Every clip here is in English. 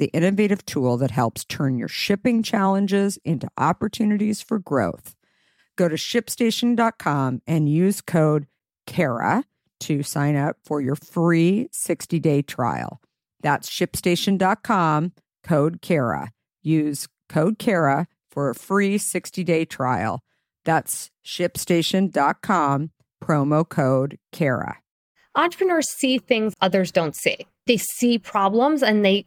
the innovative tool that helps turn your shipping challenges into opportunities for growth. Go to shipstation.com and use code KARA to sign up for your free 60 day trial. That's shipstation.com, code KARA. Use code KARA for a free 60 day trial. That's shipstation.com, promo code KARA. Entrepreneurs see things others don't see. They see problems and they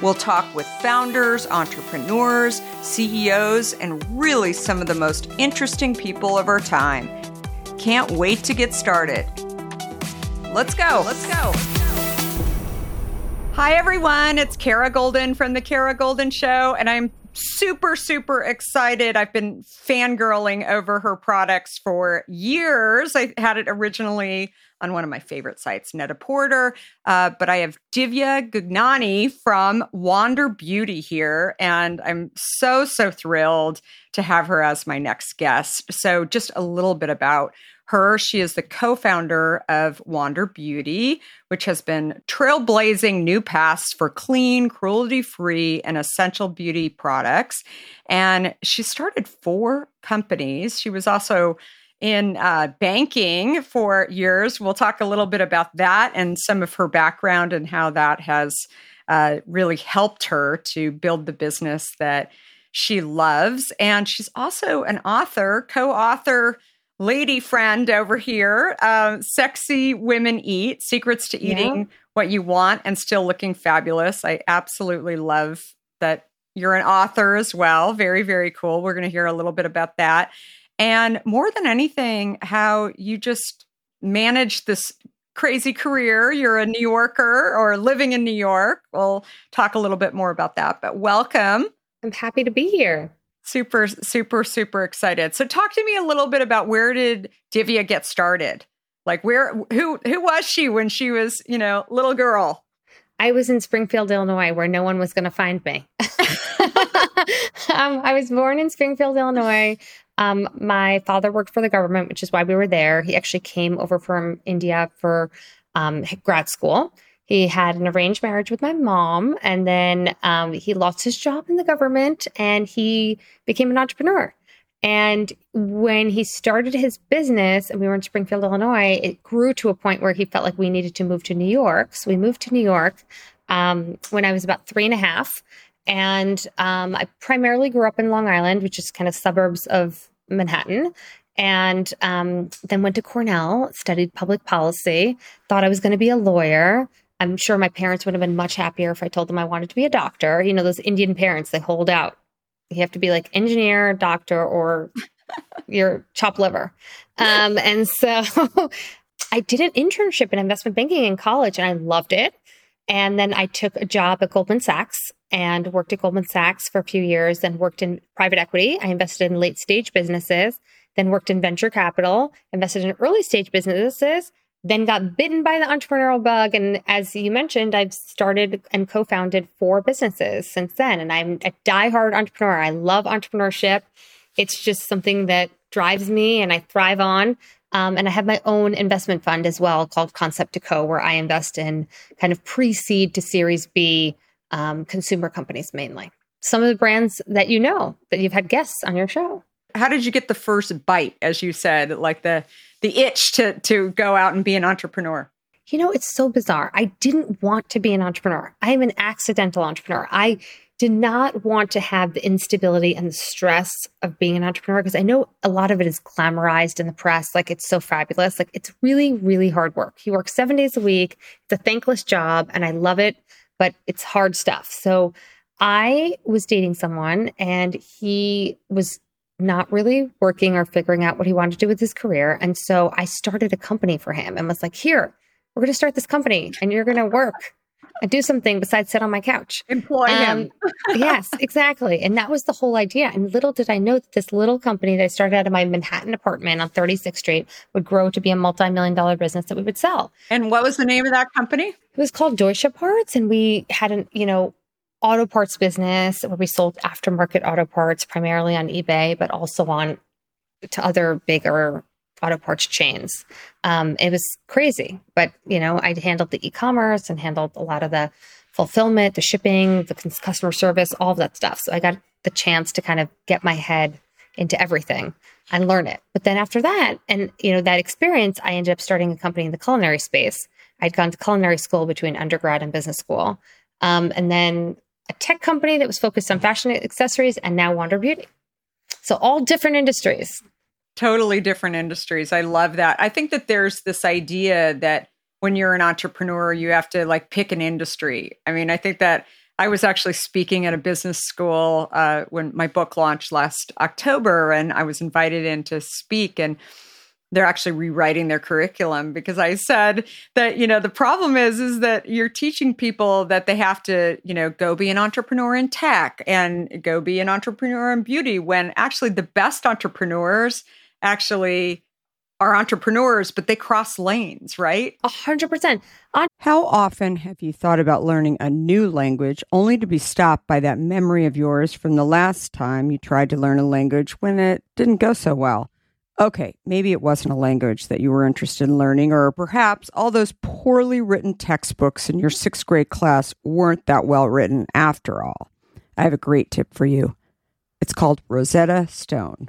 We'll talk with founders, entrepreneurs, CEOs, and really some of the most interesting people of our time. Can't wait to get started. Let's go. Let's go. Hi, everyone. It's Kara Goldin from The Kara Goldin Show, and I'm super, super excited. I've been fangirling over her products for years. I had it originally on one of my favorite sites, Net-a-Porter. Uh, but I have Divya Gugnani from Wander Beauty here, and I'm so, so thrilled to have her as my next guest. So, just a little bit about her. She is the co founder of Wander Beauty, which has been trailblazing new paths for clean, cruelty free, and essential beauty products. And she started four companies. She was also in uh, banking for years. We'll talk a little bit about that and some of her background and how that has uh, really helped her to build the business that she loves. And she's also an author, co author, lady friend over here uh, Sexy Women Eat Secrets to Eating yeah. What You Want and Still Looking Fabulous. I absolutely love that you're an author as well. Very, very cool. We're going to hear a little bit about that. And more than anything, how you just manage this crazy career. You're a New Yorker or living in New York. We'll talk a little bit more about that, but welcome. I'm happy to be here. Super, super, super excited. So talk to me a little bit about where did Divya get started? Like where who who was she when she was, you know, little girl? I was in Springfield, Illinois, where no one was going to find me. um, I was born in Springfield, Illinois. Um, my father worked for the government, which is why we were there. He actually came over from India for um, grad school. He had an arranged marriage with my mom, and then um, he lost his job in the government and he became an entrepreneur. And when he started his business and we were in Springfield, Illinois, it grew to a point where he felt like we needed to move to New York. So we moved to New York um, when I was about three and a half. And um, I primarily grew up in Long Island, which is kind of suburbs of Manhattan. And um, then went to Cornell, studied public policy, thought I was going to be a lawyer. I'm sure my parents would have been much happier if I told them I wanted to be a doctor. You know, those Indian parents, they hold out. You have to be like engineer, doctor, or your chopped liver. Um, and so I did an internship in investment banking in college and I loved it. And then I took a job at Goldman Sachs and worked at Goldman Sachs for a few years, then worked in private equity. I invested in late stage businesses, then worked in venture capital, invested in early stage businesses, then got bitten by the entrepreneurial bug. And as you mentioned, I've started and co founded four businesses since then. And I'm a diehard entrepreneur. I love entrepreneurship. It's just something that drives me and I thrive on. Um, and I have my own investment fund as well called Concept to Co, where I invest in kind of pre seed to Series B um, consumer companies mainly. Some of the brands that you know that you've had guests on your show. How did you get the first bite, as you said, like the the itch to to go out and be an entrepreneur? You know, it's so bizarre. I didn't want to be an entrepreneur. I am an accidental entrepreneur. I did not want to have the instability and the stress of being an entrepreneur because I know a lot of it is glamorized in the press. Like it's so fabulous. Like it's really, really hard work. You work seven days a week. It's a thankless job and I love it, but it's hard stuff. So I was dating someone and he was not really working or figuring out what he wanted to do with his career. And so I started a company for him and was like, here, we're going to start this company and you're going to work do something besides sit on my couch. Employ um, him. yes, exactly. And that was the whole idea. And little did I know that this little company that I started out of my Manhattan apartment on 36th Street would grow to be a multi million dollar business that we would sell. And what was the name of that company? It was called Deutsche Parts. And we had an, you know, auto parts business where we sold aftermarket auto parts primarily on eBay, but also on to other bigger auto parts chains. Um, it was crazy, but you know, I handled the e-commerce and handled a lot of the fulfillment, the shipping, the customer service, all of that stuff. So I got the chance to kind of get my head into everything and learn it. But then after that, and you know, that experience, I ended up starting a company in the culinary space. I'd gone to culinary school between undergrad and business school. Um, and then a tech company that was focused on fashion accessories and now Wander Beauty. So all different industries totally different industries. I love that. I think that there's this idea that when you're an entrepreneur, you have to like pick an industry. I mean, I think that I was actually speaking at a business school uh, when my book launched last October, and I was invited in to speak. And they're actually rewriting their curriculum because I said that you know the problem is is that you're teaching people that they have to you know go be an entrepreneur in tech and go be an entrepreneur in beauty when actually the best entrepreneurs actually are entrepreneurs, but they cross lanes, right? A hundred percent. How often have you thought about learning a new language only to be stopped by that memory of yours from the last time you tried to learn a language when it didn't go so well? Okay, maybe it wasn't a language that you were interested in learning, or perhaps all those poorly written textbooks in your sixth grade class weren't that well written after all. I have a great tip for you. It's called Rosetta Stone.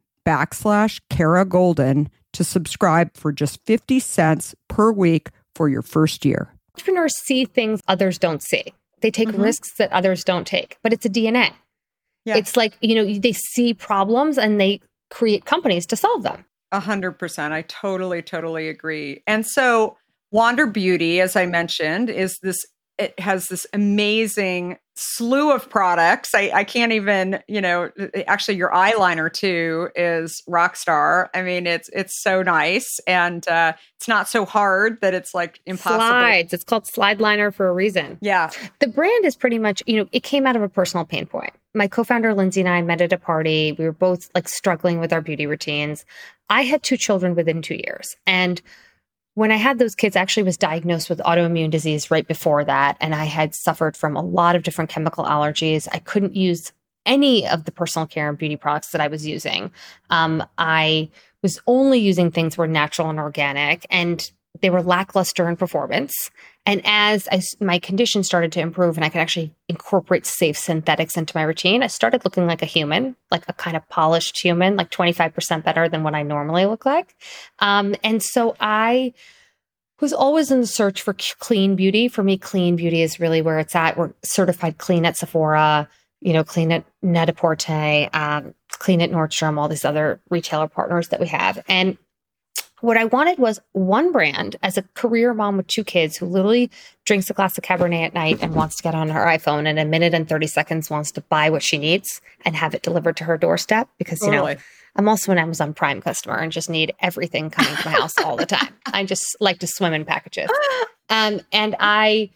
backslash Kara Goldin to subscribe for just 50 cents per week for your first year. Entrepreneurs see things others don't see. They take Mhm. risks that others don't take, but it's a DNA. Yeah. It's like, you know, they see problems and they create companies to solve them. A hundred percent. I totally, totally agree. And so Wander Beauty, as I mentioned, is this it has this amazing slew of products. I, I can't even, you know, actually your eyeliner too is Rockstar. I mean, it's it's so nice and uh it's not so hard that it's like impossible. Slides. It's called Slide Liner for a reason. Yeah. The brand is pretty much, you know, it came out of a personal pain point. My co founder, Lindsay, and I met at a party. We were both like struggling with our beauty routines. I had two children within two years. And when I had those kids, I actually was diagnosed with autoimmune disease right before that. And I had suffered from a lot of different chemical allergies. I couldn't use any of the personal care and beauty products that I was using. Um, I was only using things that were natural and organic. And they were lackluster in performance. And as I, my condition started to improve and I could actually incorporate safe synthetics into my routine, I started looking like a human, like a kind of polished human, like 25% better than what I normally look like. Um, and so I was always in the search for clean beauty. For me, clean beauty is really where it's at. We're certified clean at Sephora, you know, clean at Net-a-Porter, um, clean at Nordstrom, all these other retailer partners that we have. And what I wanted was one brand as a career mom with two kids who literally drinks a glass of Cabernet at night and wants to get on her iPhone and a minute and 30 seconds wants to buy what she needs and have it delivered to her doorstep because, you Totally. know, I'm also an Amazon Prime customer and just need everything coming to my house all the time. I just like to swim in packages. Um, and I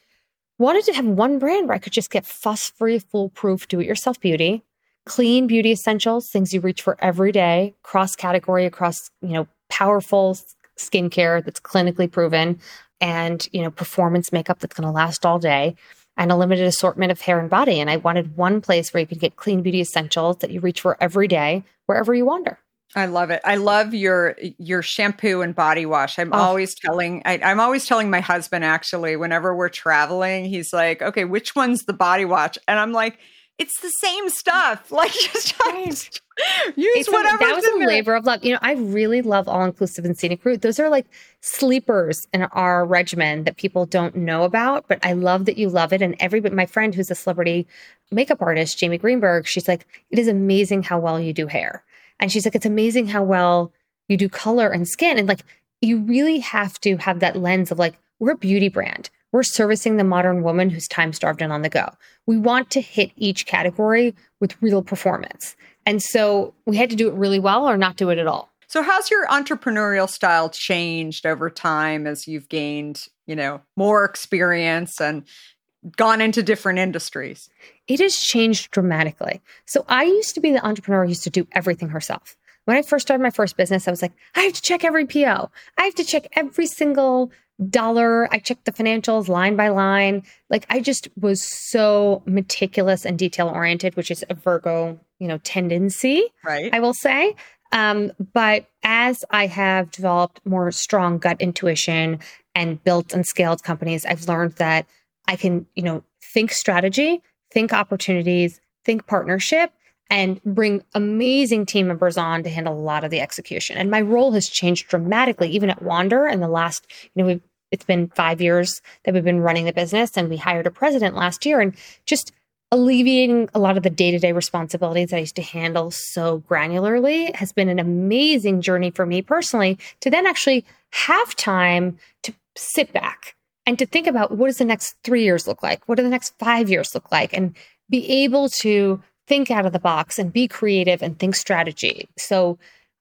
wanted to have one brand where I could just get fuss free, foolproof, do it yourself beauty, clean beauty essentials, things you reach for every day, cross category, across, you know, powerful skincare that's clinically proven and, you know, performance makeup that's going to last all day and a limited assortment of hair and body. And I wanted one place where you can get clean beauty essentials that you reach for every day, wherever you wander. I love it. I love your your shampoo and body wash. I'm Oh. always telling I, I'm always telling my husband actually whenever we're traveling, he's like, "Okay, which one's the body wash?" And I'm like, "It's the same stuff. Like just, just use whatever." that was a labor of love. You know, I really love all inclusive and scenic route. Those are like sleepers in our regimen that people don't know about, but I love that you love it. And every my friend who's a celebrity makeup artist, Jamie Greenberg, she's like, it is amazing how well you do hair. And she's like, it's amazing how well you do color and skin. And like, you really have to have that lens of like, we're a beauty brand. We're servicing the modern woman who's time starved and on the go. We want to hit each category with real performance. And so we had to do it really well or not do it at all. So how's your entrepreneurial style changed over time as you've gained, you know, more experience and gone into different industries? It has changed dramatically. So I used to be the entrepreneur who used to do everything herself. When I first started my first business, I was like, I have to check every PO. I have to check every single dollar. I checked the financials line by line. Like I just was so meticulous and detail oriented, which is a Virgo, you know, tendency. Right. I will say. Um, but as I have developed more strong gut intuition and built and scaled companies, I've learned that I can, you know, think strategy, think opportunities, think partnership, and bring amazing team members on to handle a lot of the execution. And my role has changed dramatically, even at Wander in the last, you know, we've it's been five years that we've been running the business and we hired a president last year and just alleviating a lot of the day-to-day responsibilities that I used to handle so granularly has been an amazing journey for me personally to then actually have time to sit back and to think about what does the next 3 years look like? What do the next 5 years look like? And be able to think out of the box and be creative and think strategy. So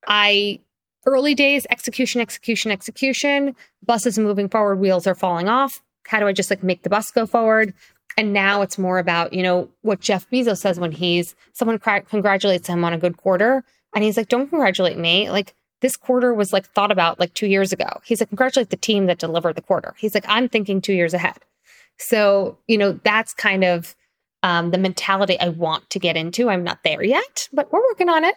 I early days execution execution execution. Bus is moving forward wheels are falling off. How do i just like make the bus go forward? And now it's more about you know what jeff bezos says when he's someone cra- congratulates him on a good quarter. And he's like don't congratulate me. Like this quarter was like thought about like two years ago. He's like congratulate the team that delivered the quarter. He's like i'm thinking two years ahead. So you know that's kind of um, the mentality i want to get into i'm not there yet but we're working on it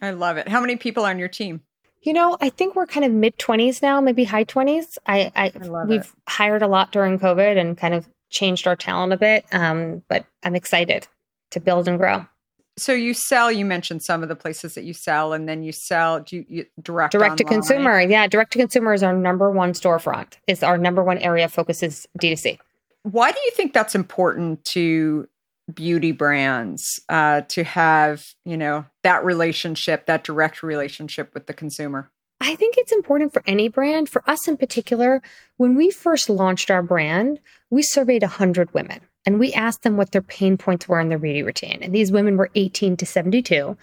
I love it. How many people are on your team? You know, I think we're kind of mid twenties now, maybe high twenties. I, I, I love we've it. hired a lot during COVID and kind of changed our talent a bit. Um, but I'm excited to build and grow. So you sell, you mentioned some of the places that you sell and then you sell do you, you direct, direct to consumer. yeah, direct to consumer is our number one storefront. Is our number one area focuses focus D2C. Why do you think that's important to beauty brands uh, to have, you know, that relationship, that direct relationship with the consumer? I think it's important for any brand. For us in particular, when we first launched our brand, we surveyed 100 women and we asked them what their pain points were in their beauty routine. And these women were 18 to 72.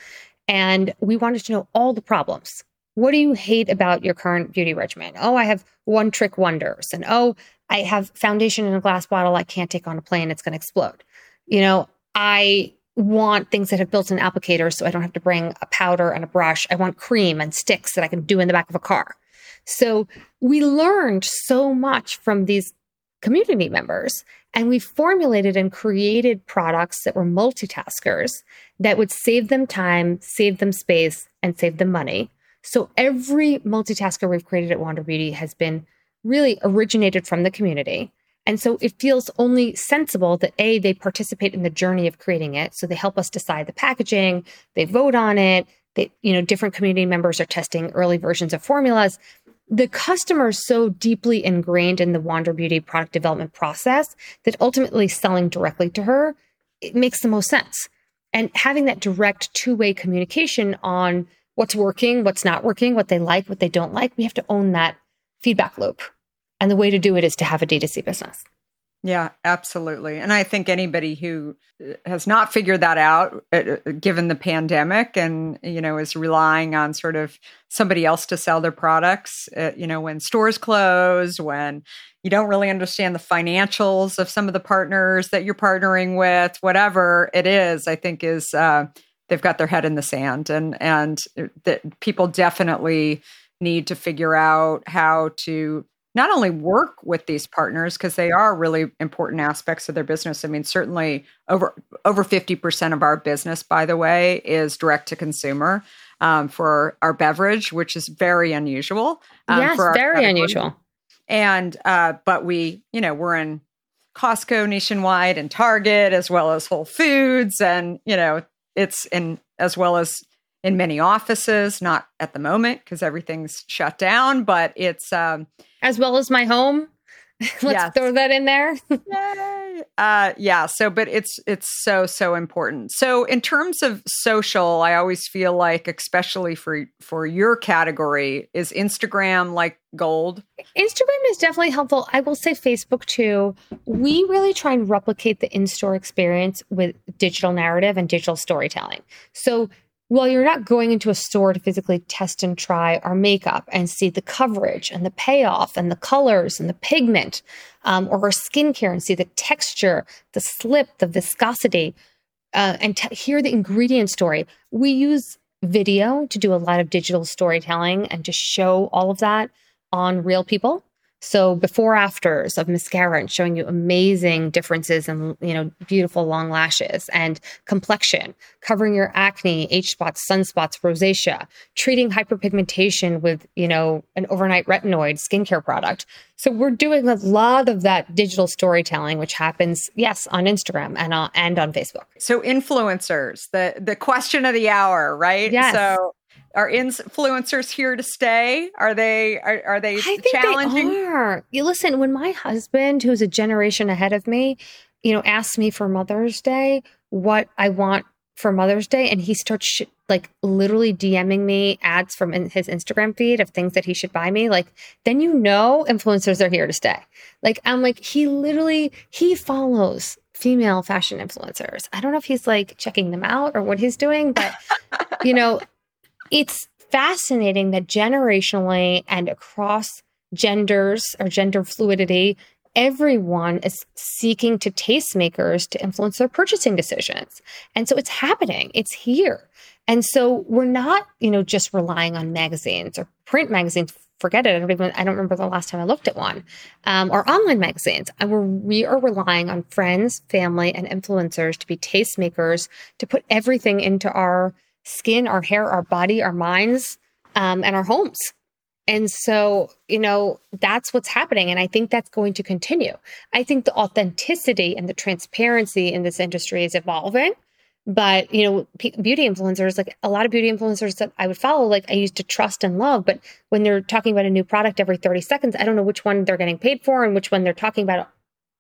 And we wanted to know all the problems. What do you hate about your current beauty regimen? Oh, I have one trick wonders. And oh, I have foundation in a glass bottle I can't take on a plane, it's going to explode. You know, I want things that have built in applicators so I don't have to bring a powder and a brush. I want cream and sticks that I can do in the back of a car. So we learned so much from these community members and we formulated and created products that were multitaskers that would save them time, save them space, and save them money. So every multitasker we've created at Wander Beauty has been really originated from the community. And so it feels only sensible that A, they participate in the journey of creating it. So they help us decide the packaging, they vote on it, they, you know, different community members are testing early versions of formulas. The customer is so deeply ingrained in the Wander Beauty product development process that ultimately selling directly to her, it makes the most sense. And having that direct two way communication on what's working, what's not working, what they like, what they don't like. We have to own that feedback loop. And the way to do it is to have a D2C business. Yeah, absolutely. And I think anybody who uh, has not figured that out, uh, uh, given the pandemic, and you know is relying on sort of somebody else to sell their products, uh, you know, when stores close, when you don't really understand the financials of some of the partners that you're partnering with, whatever it is, I think is uh, they've got their head in the sand, and and that people definitely need to figure out how to not only work with these partners because they are really important aspects of their business. I mean, certainly over over fifty percent of our business, by the way, is direct to consumer um, for our beverage, which is very unusual. Um, yes, very unusual. And uh, but we, you know, we're in Costco nationwide and Target as well as Whole Foods, and you know, it's in as well as in many offices. Not at the moment because everything's shut down, but it's. Um, as well as my home. Let's yes. throw that in there. Yay. Uh, yeah. So, but it's it's so so important. So, in terms of social, I always feel like, especially for for your category, is Instagram like gold? Instagram is definitely helpful. I will say Facebook too. We really try and replicate the in store experience with digital narrative and digital storytelling. So well, you're not going into a store to physically test and try our makeup and see the coverage and the payoff and the colors and the pigment, um, or our skincare and see the texture, the slip, the viscosity, uh, and t- hear the ingredient story. We use video to do a lot of digital storytelling and to show all of that on real people. So before afters of mascara and showing you amazing differences in, you know, beautiful long lashes and complexion, covering your acne, age spots, sunspots, rosacea, treating hyperpigmentation with, you know, an overnight retinoid skincare product. So we're doing a lot of that digital storytelling, which happens, yes, on Instagram and on, and on Facebook. So influencers, the the question of the hour, right? Yes. So are influencers here to stay? Are they are, are they I think challenging? They are. You listen, when my husband, who's a generation ahead of me, you know, asks me for Mother's Day what I want for Mother's Day, and he starts sh- like literally DMing me ads from in his Instagram feed of things that he should buy me, like then you know influencers are here to stay. Like I'm like he literally he follows female fashion influencers. I don't know if he's like checking them out or what he's doing, but you know, it's fascinating that generationally and across genders or gender fluidity, everyone is seeking to tastemakers to influence their purchasing decisions. And so it's happening, it's here. And so we're not, you know, just relying on magazines or print magazines. Forget it. I don't even, I don't remember the last time I looked at one, um, or online magazines. And we're, we are relying on friends, family, and influencers to be tastemakers, to put everything into our skin, our hair, our body, our minds, um, and our homes. And so, you know, that's what's happening. And I think that's going to continue. I think the authenticity and the transparency in this industry is evolving. But, you know, p- beauty influencers, like a lot of beauty influencers that I would follow, like I used to trust and love. But when they're talking about a new product every 30 seconds, I don't know which one they're getting paid for and which one they're talking about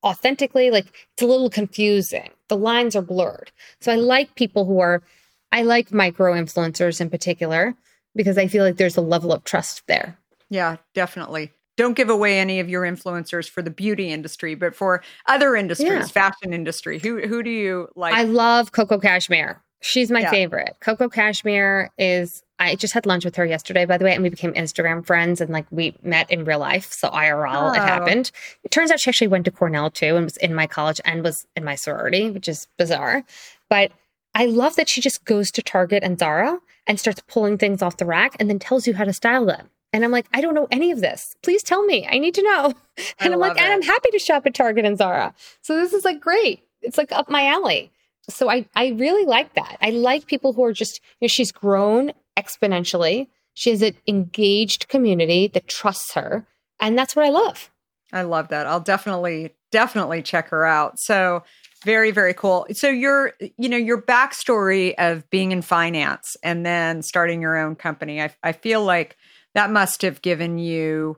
authentically. Like it's a little confusing. The lines are blurred. So I like people who are I like micro influencers in particular because I feel like there's a level of trust there. Yeah, definitely. Don't give away any of your influencers for the beauty industry, but for other industries, yeah. fashion industry. Who who do you like? I love Coco Cashmere. She's my yeah. favorite. Coco Cashmere is I just had lunch with her yesterday, by the way, and we became Instagram friends and like we met in real life. So IRL, oh. it happened. It turns out she actually went to Cornell too and was in my college and was in my sorority, which is bizarre. But I love that she just goes to Target and Zara and starts pulling things off the rack and then tells you how to style them. And I'm like, I don't know any of this. Please tell me. I need to know. And I am like, it. and I'm happy to shop at Target and Zara. So this is like great. It's like up my alley. So I, I really like that. I like people who are just, you know, she's grown exponentially. She has an engaged community that trusts her. And that's what I love. I love that. I'll definitely, definitely check her out. So very, very cool. So your, you know, your backstory of being in finance and then starting your own company, I, I feel like that must have given you,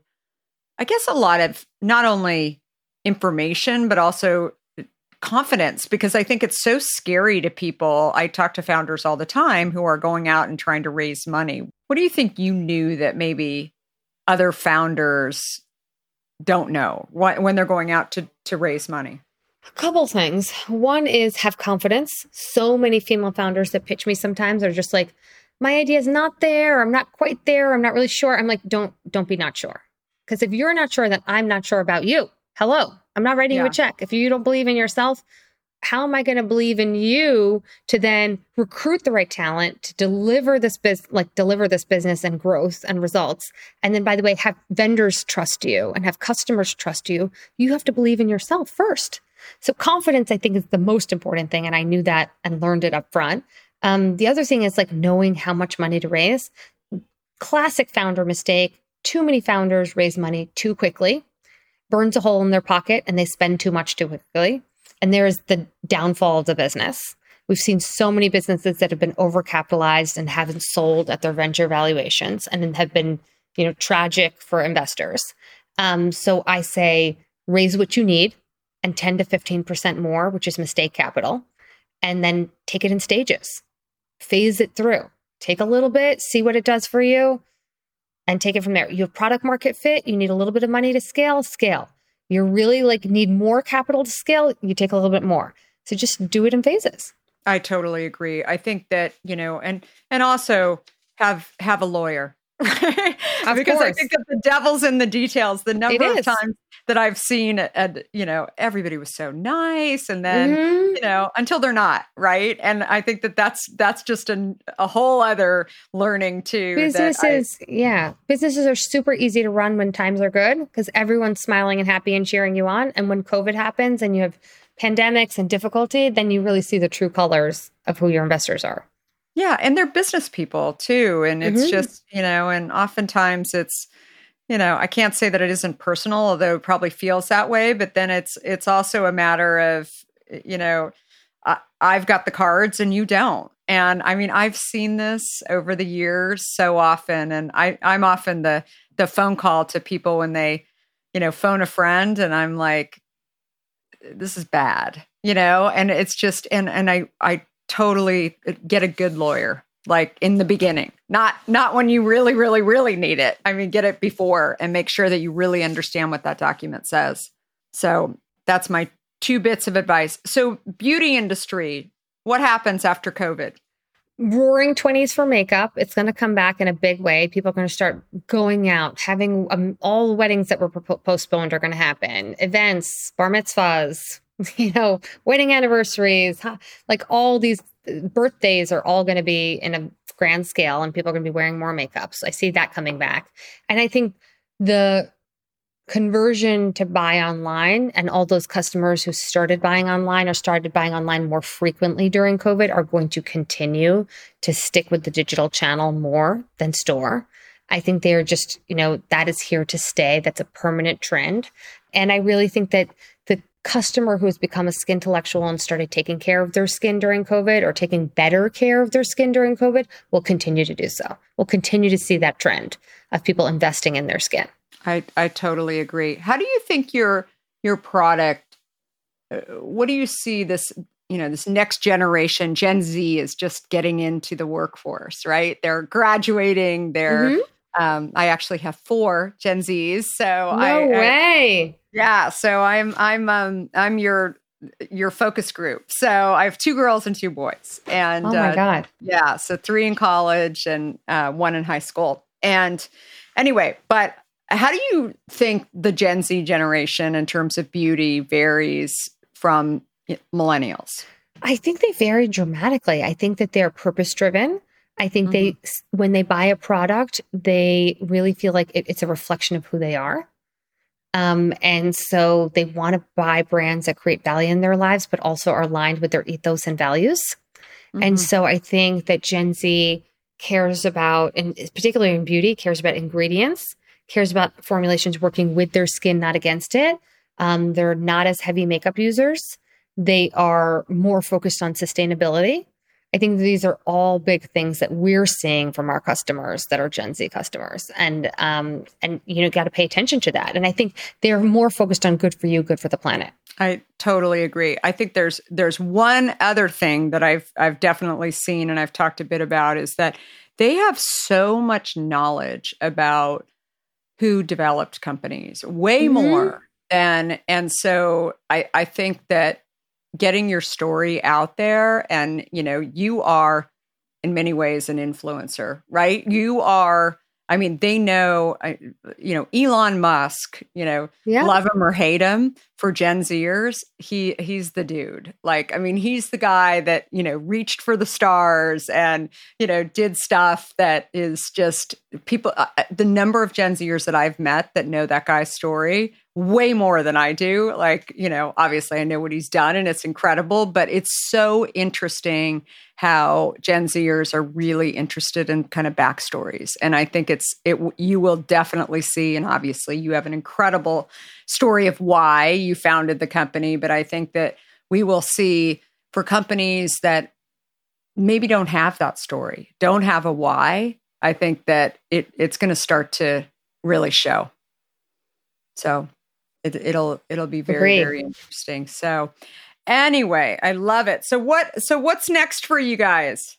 I guess, a lot of not only information but also confidence because I think it's so scary to people. I talk to founders all the time who are going out and trying to raise money. What do you think you knew that maybe other founders don't know when they're going out to to raise money? A couple things. One is have confidence. So many female founders that pitch me sometimes are just like, my idea is not there. I'm not quite there. I'm not really sure. I'm like, don't don't be not sure. Because if you're not sure, then I'm not sure about you. Hello, I'm not writing yeah. you a check. If you don't believe in yourself, how am I going to believe in you to then recruit the right talent to deliver this business, like deliver this business and growth and results? And then, by the way, have vendors trust you and have customers trust you. You have to believe in yourself first. So confidence, I think, is the most important thing. And I knew that and learned it up front. Um, the other thing is like knowing how much money to raise. Classic founder mistake. Too many founders raise money too quickly, burns a hole in their pocket, and they spend too much too quickly. And there's the downfall of the business. We've seen so many businesses that have been overcapitalized and haven't sold at their venture valuations and have been, you know, tragic for investors. Um, so I say raise what you need and 10 to 15% more, which is mistake capital, and then take it in stages phase it through. Take a little bit, see what it does for you, and take it from there. You have product market fit, you need a little bit of money to scale, scale. You really like need more capital to scale, you take a little bit more. So just do it in phases. I totally agree. I think that, you know, and and also have have a lawyer. because course. I think that the devil's in the details. The number of times that I've seen and you know everybody was so nice and then mm-hmm. you know until they're not right? And I think that that's that's just an, a whole other learning too businesses I, yeah. Businesses are super easy to run when times are good because everyone's smiling and happy and cheering you on. And when covid happens and you have pandemics and difficulty then you really see the true colors of who your investors are. Yeah and they're business people too. And it's mm-hmm. just you know and oftentimes it's you know, I can't say that it isn't personal, although it probably feels that way. But then it's it's also a matter of, you know, I, I've got the cards and you don't. And I mean, I've seen this over the years so often, and I I'm often the the phone call to people when they, you know, phone a friend, and I'm like, this is bad, you know, and it's just and and I I totally get a good lawyer like in the beginning. Not not when you really really really need it. I mean get it before and make sure that you really understand what that document says. So that's my two bits of advice. So beauty industry what happens after covid? Roaring 20s for makeup. It's going to come back in a big way. People are going to start going out having um, all weddings that were postponed are going to happen. Events bar mitzvahs you know wedding anniversaries like all these birthdays are all going to be in a grand scale and people are going to be wearing more makeup. So I see that coming back. And I think the conversion to buy online and all those customers who started buying online or started buying online more frequently during COVID are going to continue to stick with the digital channel more than store. I think they are just, you know, that is here to stay. That's a permanent trend. And I really think that customer who has become a skin intellectual and started taking care of their skin during COVID or taking better care of their skin during COVID will continue to do so. We'll continue to see that trend of people investing in their skin. I, I totally agree. How do you think your your product uh, what do you see this you know this next generation gen z is just getting into the workforce right they're graduating they're mm-hmm. Um, I actually have four Gen Zs. So no I, way. I, yeah. So I'm I'm um I'm your your focus group. So I have two girls and two boys. And oh my uh, god, yeah. So three in college and uh, one in high school. And anyway, but how do you think the Gen Z generation in terms of beauty varies from millennials? I think they vary dramatically. I think that they're purpose driven. I think mm-hmm. they, when they buy a product, they really feel like it, it's a reflection of who they are. Um, and so they want to buy brands that create value in their lives, but also are aligned with their ethos and values. Mm-hmm. And so I think that Gen Z cares about, and particularly in beauty, cares about ingredients, cares about formulations working with their skin, not against it. Um, they're not as heavy makeup users. They are more focused on sustainability I think these are all big things that we're seeing from our customers that are Gen Z customers, and um, and you know, got to pay attention to that. And I think they're more focused on good for you, good for the planet. I totally agree. I think there's there's one other thing that I've I've definitely seen and I've talked a bit about is that they have so much knowledge about who developed companies, way mm-hmm. more than and so I I think that getting your story out there and you know you are in many ways an influencer, right? You are I mean, they know, you know, Elon Musk, you know, yeah. love him or hate him for Gen Zers, he he's the dude. Like, I mean, he's the guy that, you know, reached for the stars and, you know, did stuff that is just people uh, uh the number of Gen Zers that I've met that know that guy's story way more than I do. Like, you know, obviously I know what he's done and it's incredible, but it's so interesting how Gen Zers are really interested in kind of backstories. And I think it's, it, you will definitely see, and obviously you have an incredible story of why you founded the company, but I think that we will see for companies that maybe don't have that story, don't have a why, I think that it, it's going to start to really show. So it, will it'll be very Agreed. very interesting. So anyway, I love it. So what so what's next for you guys?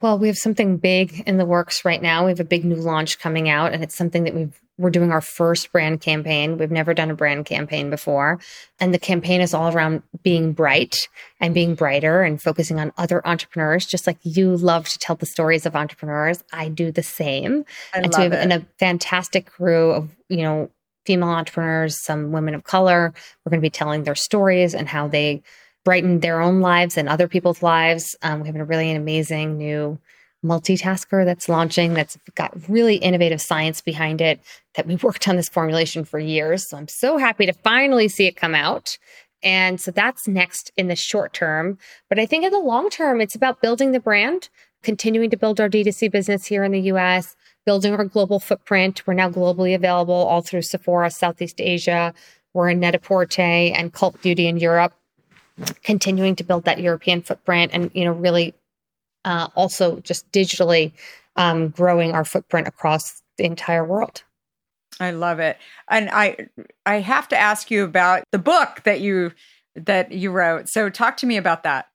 Well, we have something big in the works right now. We have a big new launch coming out, and it's something that we've we're doing our first brand campaign. We've never done a brand campaign before. And the campaign is all around being bright and being brighter and focusing on other entrepreneurs, just like you love to tell the stories of entrepreneurs. I do the same. I and love so we have it. a fantastic crew of, you know, female entrepreneurs, some women of color. We're going to be telling their stories and how they brightened their own lives and other people's lives. Um, we have a really amazing new multitasker that's launching that's got really innovative science behind it that we worked on this formulation for years. So I'm so happy to finally see it come out. And so that's next in the short term. But I think in the long term, it's about building the brand, continuing to build our D2C business here in the US, building our global footprint. We're now globally available all through Sephora, Southeast Asia. We're in Net-a-Porter and Cult Beauty in Europe, continuing to build that European footprint and, you know, really uh, also just digitally um, growing our footprint across the entire world. I love it. And I I have to ask you about the book that you that you wrote. So talk to me about that.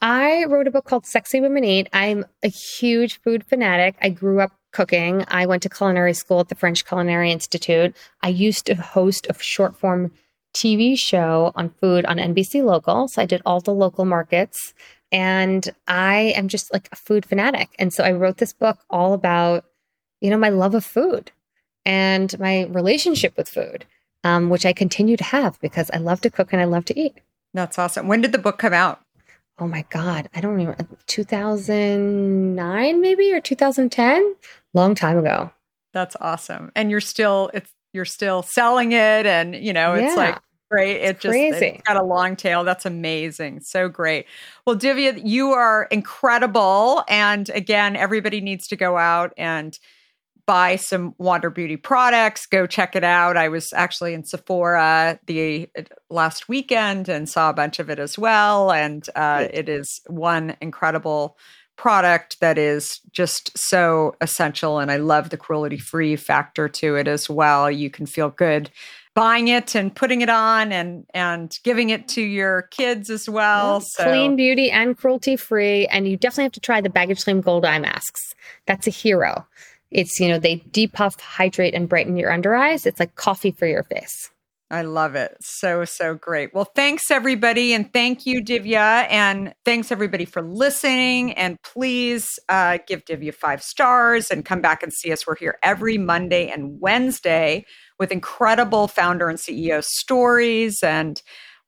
I wrote a book called Sexy Women Eat. I'm a huge food fanatic. I grew up cooking. I went to culinary school at the French Culinary Institute. I used to host a short form TV show on food on NBC Local. So I did all the local markets. And I am just like a food fanatic. And so I wrote this book all about, you know, my love of food and my relationship with food, um, which I continue to have because I love to cook and I love to eat. That's awesome. When did the book come out? oh my God, I don't remember, 2009 maybe or 2010? Long time ago. That's awesome. And you're still, it's, you're still selling it and, you know, it's yeah. like, great. It just crazy. it's got a long tail. That's amazing. So great. Well, Divya, you are incredible. And again, everybody needs to go out and buy some Wander Beauty products. Go check it out. I was actually in Sephora the last weekend and saw a bunch of it as well. And uh, it is one incredible product that is just so essential. And I love the cruelty free factor to it as well. You can feel good buying it and putting it on and and giving it to your kids as well. so. Clean beauty and cruelty free. And you definitely have to try the baggage claim gold eye masks. That's a hero. It's, you know, they depuff, hydrate, and brighten your under eyes. It's like coffee for your face. I love it. So, so great. Well, thanks everybody. And thank you, Divya. And thanks everybody for listening. And please uh, give Divya five stars and come back and see us. We're here every Monday and Wednesday with incredible founder and CEO stories and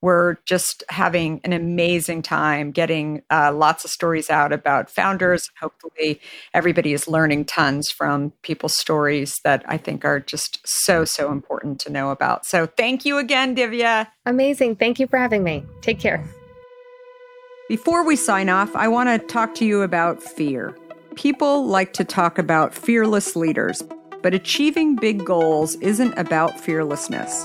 we're just having an amazing time getting uh, lots of stories out about founders. Hopefully, everybody is learning tons from people's stories that I think are just so, so important to know about. So, thank you again, Divya. Amazing. Thank you for having me. Take care. Before we sign off, I want to talk to you about fear. People like to talk about fearless leaders, but achieving big goals isn't about fearlessness.